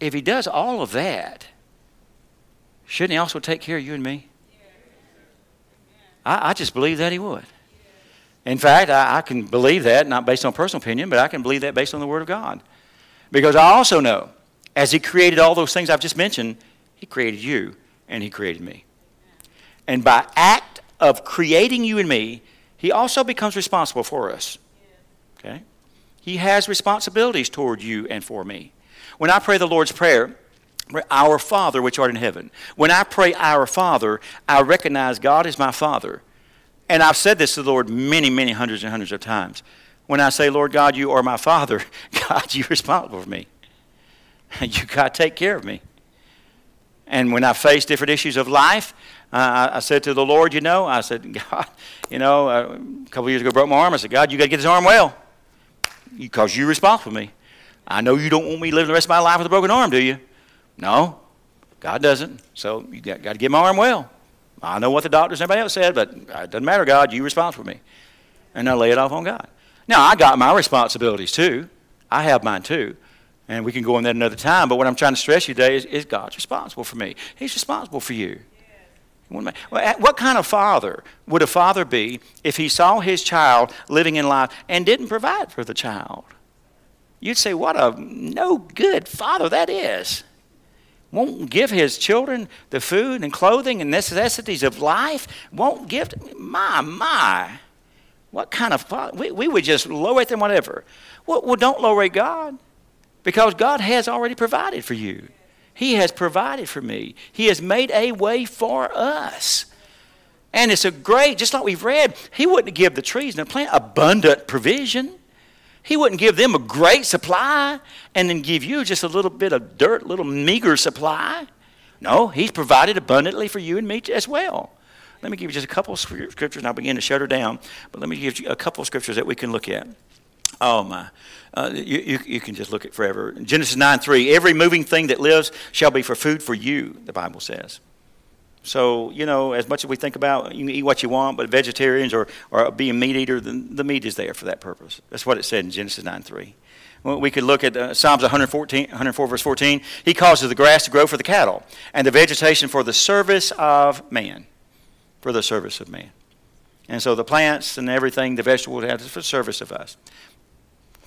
if He does all of that, shouldn't He also take care of you and me? I, I just believe that he would. In fact, I, I, can believe that, not based on personal opinion, but I can believe that based on the Word of God. Because I also know, as He created all those things I've just mentioned, He created you and He created me. And by act of creating you and me, He also becomes responsible for us. Okay? He has responsibilities toward you and for me. When I pray the Lord's Prayer, our Father which art in heaven. When I pray our Father, I recognize God is my Father. And I've said this to the Lord many, many hundreds and hundreds of times. When I say, Lord God, you are my Father, God, you're responsible for me. You got to take care of me. And when I face different issues of life, uh, I said to the Lord, you know, I said, God, you know, uh, a couple years ago, I broke my arm. I said, God, you got to get this arm well because you're responsible for me. I know you don't want me living the rest of my life with a broken arm, do you? No, God doesn't. So you got, got to get my arm well. I know what the doctors and everybody else said, but it doesn't matter, God. You're responsible for me. And I lay it off on God. Now, I got my responsibilities too. I have mine too. And we can go on that another time. But what I'm trying to stress you today is, is God's responsible for me. He's responsible for you. What kind of father would a father be if he saw his child living in life and didn't provide for the child? You'd say, What a no good father that is won't give his children the food and clothing and necessities of life, won't give, my, my. What kind of father? We, we would just lower it than whatever. Well, well, don't lower God because God has already provided for you. He has provided for me. He has made a way for us. And it's a great, just like we've read, He wouldn't give the trees and the plant abundant provision. He wouldn't give them a great supply and then give you just a little bit of dirt, little meager supply. No, He's provided abundantly for you and me as well. Let me give you just a couple of scriptures and I'll begin to shut her down. But let me give you a couple of scriptures that we can look at. Oh, my. Uh, you, you, you, can just look at forever. Genesis 9 3. Every moving thing that lives shall be for food for you, the Bible says. So, you know, as much as we think about you can eat what you want, but vegetarians or, or being meat eater, the, the meat is there for that purpose. That's what it said in Genesis 9 3. Well, we could look at uh, Psalms 114, 104, verse 14. He causes the grass to grow for the cattle and the vegetation for the service of man. For the service of man. And so the plants and everything, the vegetables, have for the service of us.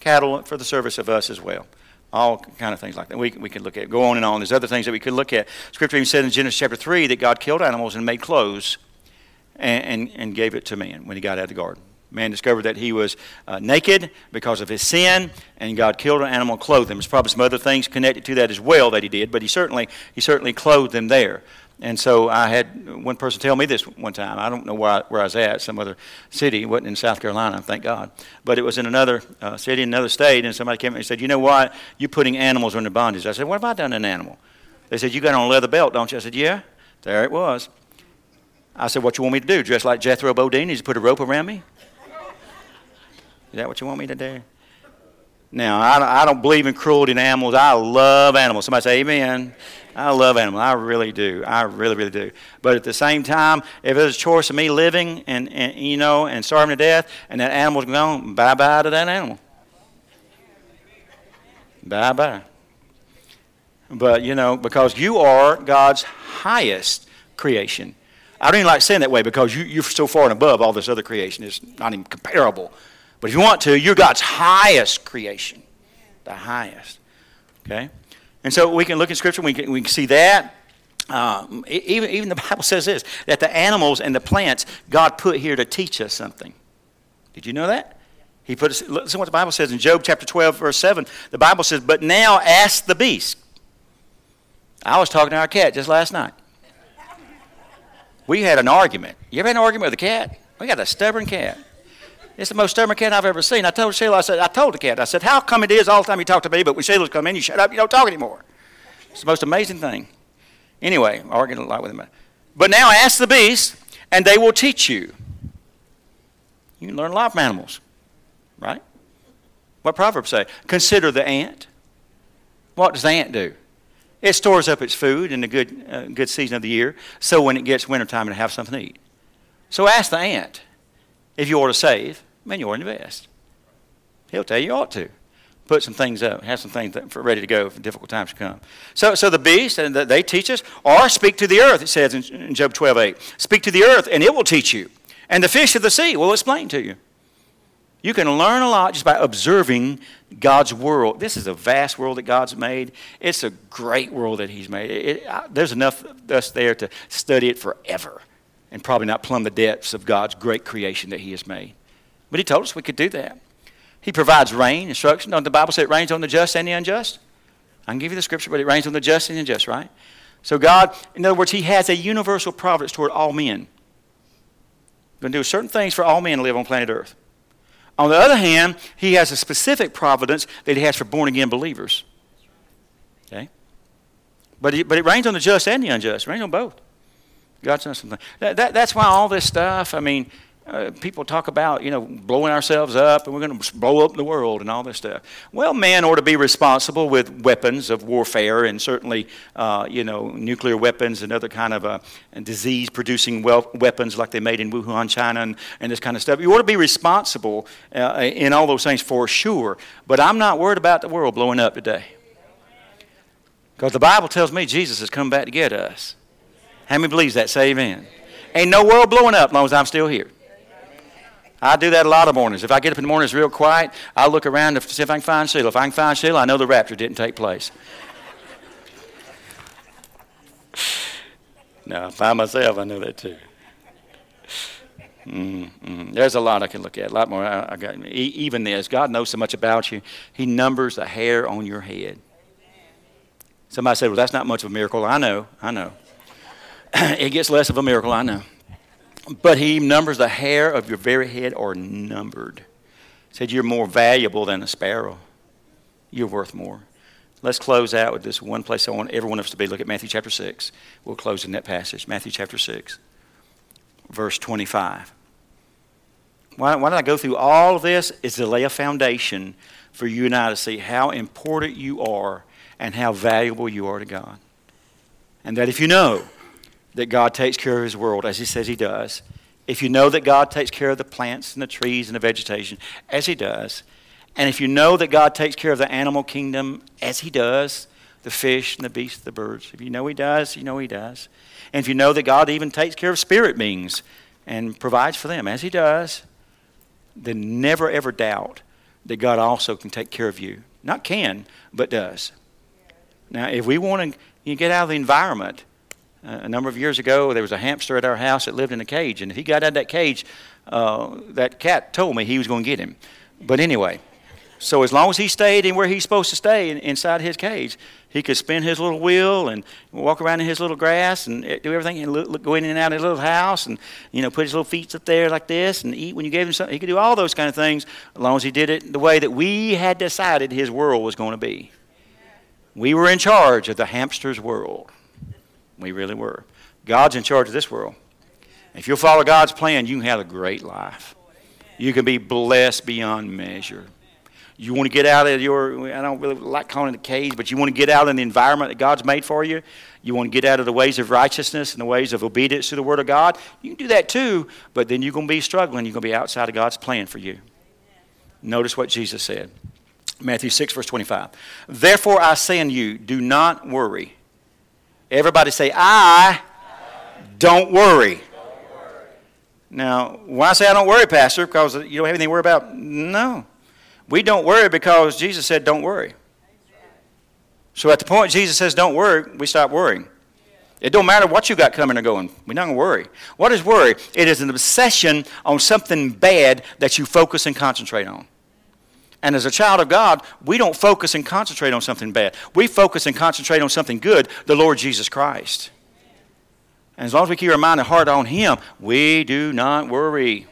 Cattle for the service of us as well all kind of things like that. We, we could look at, go on and on. There's other things that we could look at. Scripture even said in Genesis chapter 3 that God killed animals and made clothes and, and, and gave it to man when he got out of the garden. Man discovered that he was uh, naked because of his sin, and God killed an animal, clothed him. There's probably some other things connected to that as well that he did, but he certainly, he certainly clothed them there. And so I had one person tell me this one time. I don't know where I, where I was at, some other city. It wasn't in South Carolina, thank God. But it was in another uh, city, another state, and somebody came and said, You know what? You're putting animals under bondage. I said, What have I done to an animal? They said, You got on a leather belt, don't you? I said, Yeah. There it was. I said, What you want me to do? Dress like Jethro Bodine? Just put a rope around me? Is that what you want me to do? Now, I, I don't believe in cruelty to animals. I love animals. Somebody say amen. I love animals. I really do. I really, really do. But at the same time, if it's a choice of me living and, and you know and starving to death, and that animal's gone, bye bye to that animal. Bye bye. But you know, because you are God's highest creation. I don't even like saying that way because you, you're so far and above all this other creation. It's not even comparable. But if you want to, you're God's highest creation The highest. Okay? And so we can look at Scripture, we can, we can see that. Um, even, even the Bible says this that the animals and the plants God put here to teach us something. Did you know that? He put us, listen what the Bible says in Job chapter 12, verse 7. The Bible says, But now ask the beast. I was talking to our cat just last night. We had an argument. You ever had an argument with a cat? We got a stubborn cat. It's the most stubborn cat I've ever seen. I told Sheila, I said, I told the cat, I said, how come it is all the time you talk to me, but when Sheila's come in, you shut up, you don't talk anymore. It's the most amazing thing. Anyway, I arguing a lot with him. But now ask the beast, and they will teach you. You can learn a lot from animals, right? What Proverbs say? Consider the ant. What does the ant do? It stores up its food in the good, uh, good season of the year, so when it gets wintertime, it'll have something to eat. So ask the ant if you ought to save man, you ought to invest. He'll tell you you ought to. Put some things up, have some things ready to go for difficult times to come. So, so the beast, and they teach us, or speak to the earth, it says in Job 12 8. Speak to the earth, and it will teach you. And the fish of the sea will explain to you. You can learn a lot just by observing God's world. This is a vast world that God's made. It's a great world that He's made. It, it, there's enough of us there to study it forever and probably not plumb the depths of God's great creation that He has made. But he told us we could do that. He provides rain, instruction. Don't the Bible say it rains on the just and the unjust? I can give you the scripture, but it rains on the just and the unjust, right? So God, in other words, He has a universal providence toward all men. Going to do certain things for all men to live on planet Earth. On the other hand, He has a specific providence that He has for born again believers. Okay? But, he, but it rains on the just and the unjust. It rains on both. God's done something. That, that, that's why all this stuff, I mean, uh, people talk about, you know, blowing ourselves up and we're going to blow up the world and all this stuff. Well, man ought to be responsible with weapons of warfare and certainly, uh, you know, nuclear weapons and other kind of uh, disease-producing weapons like they made in Wuhan, China, and, and, this kind of stuff. You ought to be responsible uh, in all those things for sure. But I'm not worried about the world blowing up today. Because the Bible tells me Jesus has come back to get us. How many believes that? Say amen. Ain't no world blowing up as long as I'm still here. I do that a lot of mornings. If I get up in the morning, it's real quiet. I look around to see if I can find Sheila. If I can find Sheila, I know the rapture didn't take place. now, by myself, I know that too. Mm-hmm. There's a lot I can look at, a lot more. I, I got, even this, God knows so much about you. He numbers the hair on your head. Somebody said, "Well, that's not much of a miracle." I know, I know. it gets less of a miracle. I know. But he numbers the hair of your very head are numbered. Said, You're more valuable than a sparrow. You're worth more. Let's close out with this one place I want everyone else to be. Look at Matthew chapter 6. We'll close in that passage. Matthew chapter 6, verse 25. Why, why did I go through all of this? Is to lay a foundation for you and I to see how important you are and how valuable you are to God. And that if you know that God takes care of his world as he says he does, if you know that God takes care of the plants and the trees and the vegetation as he does, and if you know that God takes care of the animal kingdom as he does, the fish and the beasts, the birds, if you know he does, you know he does. And if you know that God even takes care of spirit beings and provides for them as he does, then never ever doubt that God also can take care of you. Not can, but does. Now, if we want to get out of the environment a number of years ago, there was a hamster at our house that lived in a cage, and if he got out of that cage, uh, that cat told me he was going to get him. But anyway, so as long as he stayed in where he's supposed to stay in, inside his cage, he could spin his little wheel and walk around in his little grass and do everything and look, go in and out of his little house and you know put his little feet up there like this and eat when you gave him something. He could do all those kind of things as long as he did it the way that we had decided his world was going to be. We were in charge of the hamster's world. We really were. God's in charge of this world. If you'll follow God's plan, you can have a great life. You can be blessed beyond measure. You want to get out of your, I don't really like calling it a cage, but you want to get out in the environment that God's made for you. You want to get out of the ways of righteousness and the ways of obedience to the Word of God. You can do that too, but then you're going to be struggling. You're going to be outside of God's plan for you. Notice what Jesus said Matthew 6, verse 25. Therefore I say unto you, do not worry Everybody say, I don't worry. Now, why say I don't worry, Pastor? Because you don't have anything to worry about? No. We don't worry because Jesus said, don't worry. So at the point Jesus says, don't worry, we stop worrying. It don't matter what you got coming or going. We're not going to worry. What is worry? It is an obsession on something bad that you focus and concentrate on. And as a child of God, we don't focus and concentrate on something bad. We focus and concentrate on something good, the Lord Jesus Christ. And as long as we keep our mind and heart on Him, we do not worry.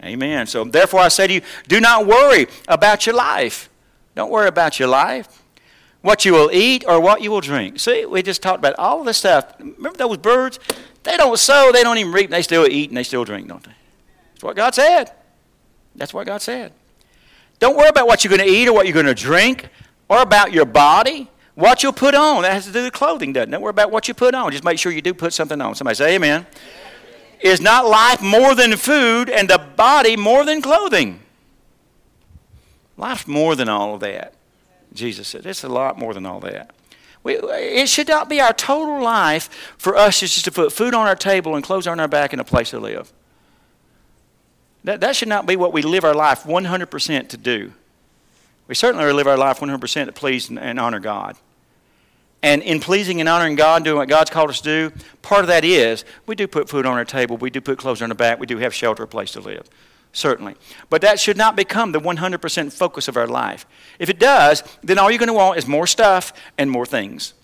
Amen. Amen. So therefore I say to you, do not worry about your life. Don't worry about your life what you will eat or what you will drink. See, we just talked about all this stuff. Remember those birds? They don't sow, they don't even reap, and they still eat and they still drink, don't they? That's what God said. That's what God said. Don't worry about what you're going to eat or what you're going to drink or about your body, what you'll put on. That has to do with clothing, doesn't it? Don't worry about what you put on. Just make sure you do put something on. Somebody say amen. amen. Is not life more than food and the body more than clothing? Life's more than all of that. Jesus said. It's a lot more than all that. We, it should not be our total life for us just to put food on our table and clothes on our back and a place to live. That, that should not be what we live our life 100% to do. We certainly live our life 100% to please and, and honor God. And in pleasing and honoring God, doing what God's called us to do, part of that is we do put food on our table, we do put clothes on our back, we do have shelter, a place to live certainly. But that should not become the 100% focus of our life. If it does, then all you're going to want is more stuff and more things.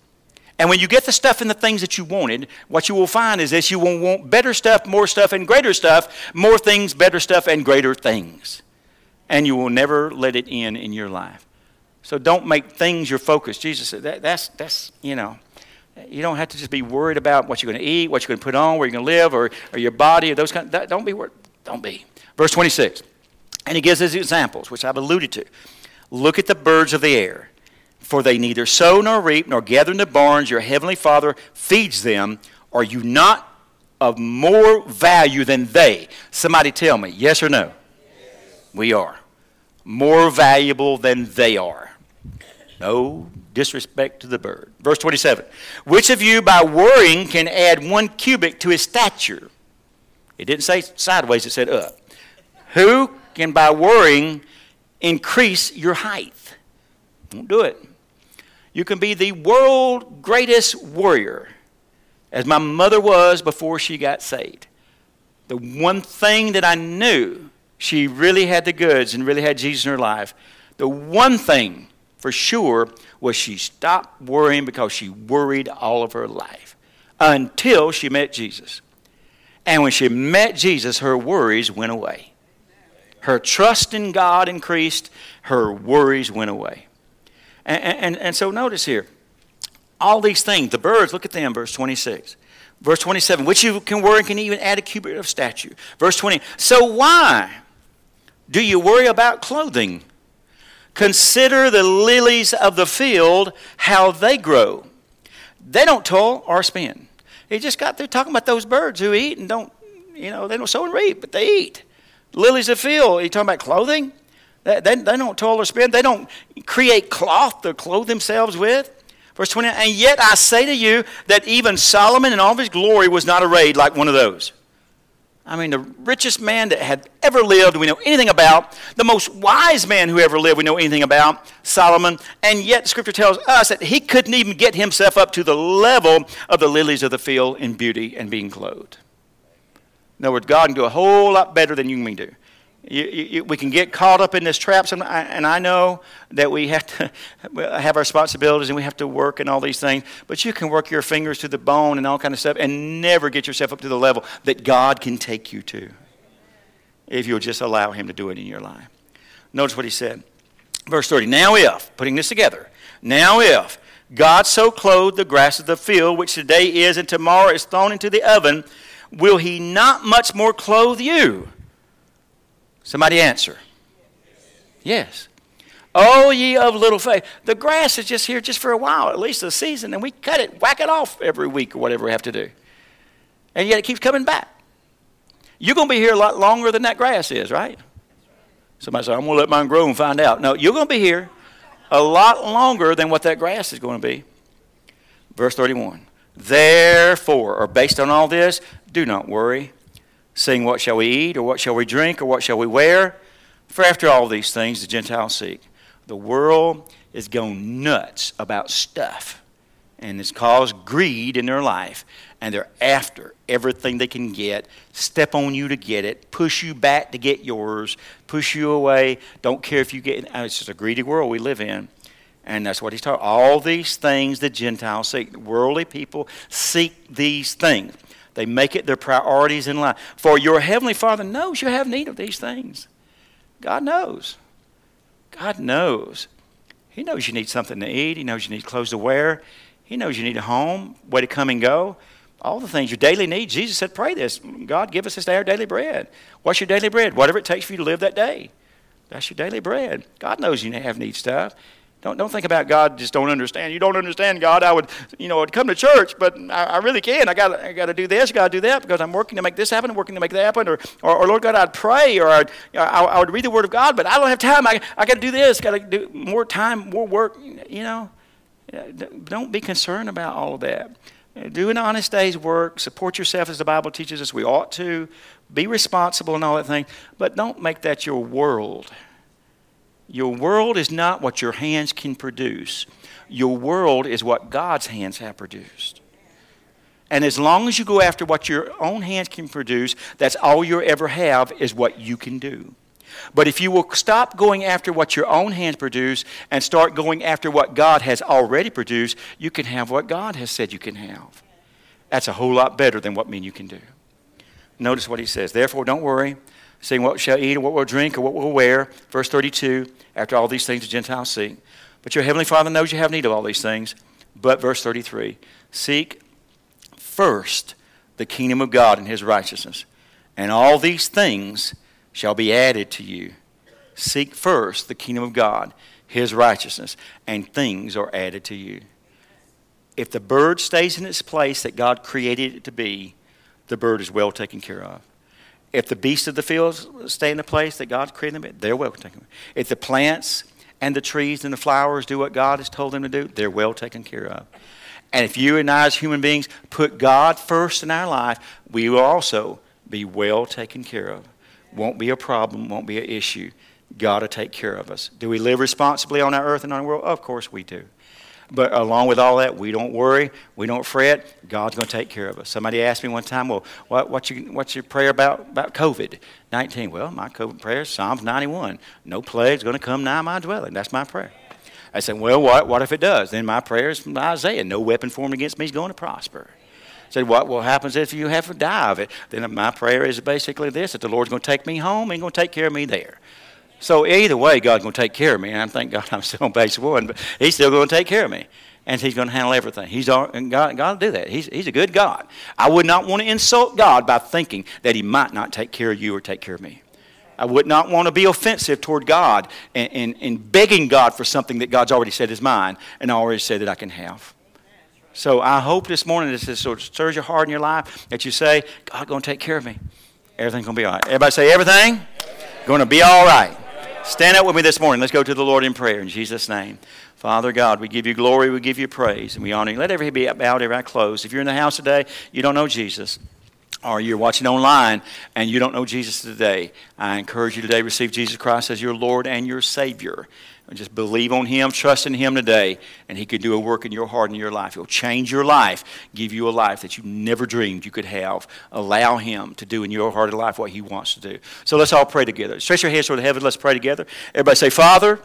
And when you get the stuff and the things that you wanted, what you will find is this you will want better stuff, more stuff, and greater stuff, more things, better stuff, and greater things. And you will never let it in in your life. So don't make things your focus. Jesus said that, that's, that's, you know, you don't have to just be worried about what you're going to eat, what you're going to put on, where you're going to live, or, or your body, or those kind of, don't be worried. Don't be. Verse 26. And he gives us examples, which I've alluded to. Look at the birds of the air, for they neither sow nor reap nor gather in the barns. Your heavenly Father feeds them. Are you not of more value than they? Somebody tell me, yes or no? Yes. We are. More valuable than they are. No disrespect to the bird. Verse 27. Which of you by worrying can add one cubit to his stature? It didn't say sideways, it said up. Who can, by worrying, increase your height? Don't do it. You can be the world greatest warrior, as my mother was before she got saved. The one thing that I knew she really had the goods and really had Jesus in her life, the one thing for sure was she stopped worrying because she worried all of her life until she met Jesus. And when she met Jesus, her worries went away. Her trust in God increased, her worries went away. And, and, and so notice here, all these things, the birds, look at them, verse 26. Verse 27, which you can worry and can even add a cubit of stature. Verse 20, so why do you worry about clothing? Consider the lilies of the field, how they grow. They don't toil or spin. He just got through talking about those birds who eat and don't, you know, they don't sow and reap, but they eat. Lilies of the field, you talking about clothing? They, they, don't toil or spin. They don't create cloth to clothe themselves with. Verse 20, and yet I say to you that even Solomon in all of his glory was not arrayed like one of those. I mean, the richest man that had ever lived, we know anything about. The most wise man who ever lived, we know anything about, Solomon. And yet, scripture tells us that he couldn't even get himself up to the level of the lilies of the field in beauty and being clothed. In other words, God can do a whole lot better than you can do. You, you, we can get caught up in this trap, and I know that we have to have our responsibilities and we have to work and all these things. But you can work your fingers to the bone and all kind of stuff, and never get yourself up to the level that God can take you to, if you'll just allow Him to do it in your life. Notice what He said, verse thirty. Now, if putting this together, now if God so clothed the grass of the field, which today is and tomorrow is thrown into the oven will he not much more clothe you? Somebody answer. Yes. Oh, ye of little faith. The grass is just here just for a while, at least a season, and we cut it, whack it off every week or whatever we have to do. And yet it keeps coming back. You're going to be here a lot longer than that grass is, right? Somebody said, I'm going to let mine grow and find out. No, you're going to be here a lot longer than what that grass is going to be. Verse 31. Therefore, or based on all this, do not worry, saying, What shall we eat, or what shall we drink, or what shall we wear? For after all these things the Gentiles seek. The world is going nuts about stuff, and it's caused greed in their life, and they're after everything they can get, step on you to get it, push you back to get yours, push you away, don't care if you get it. It's just a greedy world we live in. And that's what he's talking. All these things the Gentiles seek. Worldly people seek these things. They make it their priorities in life. For your heavenly Father knows you have need of these things. God knows. God knows. He knows you need something to eat. He knows you need clothes to wear. He knows you need a home, way to come and go. All the things, your daily needs. Jesus said, pray this. God, give us this day our daily bread. What's your daily bread? Whatever it takes for you to live that day. That's your daily bread. God knows you have need stuff. Don't, don't think about God just don't understand. You don't understand God. I would, you know, I'd come to church, but I, I really can't. I got I got to do this, got to do that because I'm working to make this happen, working to make that happen. Or, or, or Lord God, I'd pray or I'd, I, I would read the Word of God, but I don't have time. I, I got to do this, got to do more time, more work, you know. Don't be concerned about all of that. Do an honest day's work. Support yourself as the Bible teaches us we ought to. Be responsible and all that thing. But don't make that your world. Your world is not what your hands can produce. Your world is what God's hands have produced. And as long as you go after what your own hands can produce, that's all you ever have is what you can do. But if you will stop going after what your own hands produce and start going after what God has already produced, you can have what God has said you can have. That's a whole lot better than what me and you can do. Notice what he says. Therefore, don't worry saying what shall eat, or what we'll drink, or what we'll wear. Verse 32, after all these things the Gentiles seek. But your heavenly Father knows you have need of all these things. But verse 33, seek first the kingdom of God and his righteousness, and all these things shall be added to you. Seek first the kingdom of God, his righteousness, and things are added to you. If the bird stays in its place that God created it to be, the bird is well taken care of. If the beasts of the field stay in the place that God created them, they're well taken. Care of. If the plants and the trees and the flowers do what God has told them to do, they're well taken care of. And if you and I, as human beings, put God first in our life, we will also be well taken care of. Won't be a problem, won't be an issue. God will take care of us. Do we live responsibly on our earth and on our world? Of course we do. But along with all that, we don't worry, we don't fret. God's going to take care of us. Somebody asked me one time, "Well, what, what's, your, what's your prayer about about COVID 19?" Well, my COVID prayer is Psalms 91. No plague's going to come nigh my dwelling. That's my prayer. I said, "Well, what what if it does?" Then my prayer is from Isaiah: "No weapon formed against me is going to prosper." Said, what will happen if you have to die of it? Then my prayer is basically this: that the Lord's going to take me home and going to take care of me there. So either way, God's going to take care of me. And I thank God I'm still on base one, but He's still going to take care of me. And He's going to handle everything. He's all, and God, God will do that. He's, he's a good God. I would not want to insult God by thinking that He might not take care of you or take care of me. I would not want to be offensive toward God and, and, and begging God for something that God's already said is mine and already said that I can have. So I hope this morning this is sort of stirs your heart in your life that you say, God's going to take care of me. Everything's going to be all right. Everybody say, everything? Going to be all right. Stand up with me this morning. Let's go to the Lord in prayer in Jesus' name. Father God, we give you glory, we give you praise, and we honor you. Let every head be bowed, every eye closed. If you're in the house today, you don't know Jesus, or you're watching online and you don't know Jesus today, I encourage you today to receive Jesus Christ as your Lord and your Savior. Just believe on Him, trust in Him today, and He can do a work in your heart and your life. He'll change your life, give you a life that you never dreamed you could have. Allow Him to do in your heart and life what He wants to do. So let's all pray together. Stretch your hands toward heaven. Let's pray together. Everybody say, Father,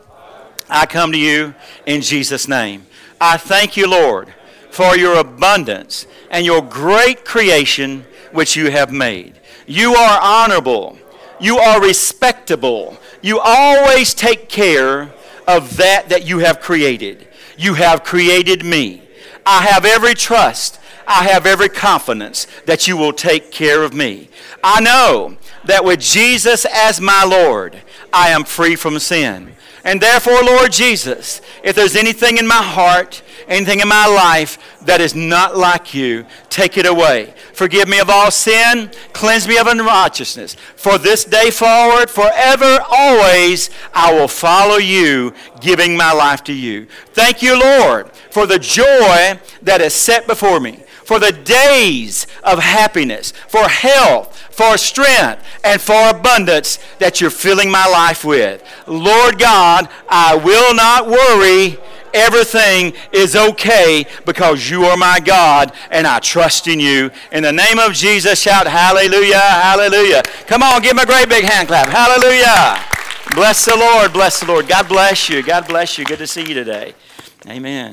I come to you in Jesus' name. I thank you, Lord, for your abundance and your great creation which you have made. You are honorable. You are respectable. You always take care of that that you have created. You have created me. I have every trust. I have every confidence that you will take care of me. I know that with Jesus as my Lord, I am free from sin. And therefore, Lord Jesus, if there's anything in my heart, anything in my life that is not like you, take it away. Forgive me of all sin, cleanse me of unrighteousness. For this day forward, forever, always, I will follow you, giving my life to you. Thank you, Lord, for the joy that is set before me for the days of happiness, for health, for strength, and for abundance that you're filling my life with. Lord God, I will not worry everything is okay because you are my God and I trust in you. In the name of Jesus, shout hallelujah, hallelujah. Come on, give him a great big hand clap. Hallelujah. Bless the Lord, bless the Lord. God bless you. God bless you. Good to see you today. Amen.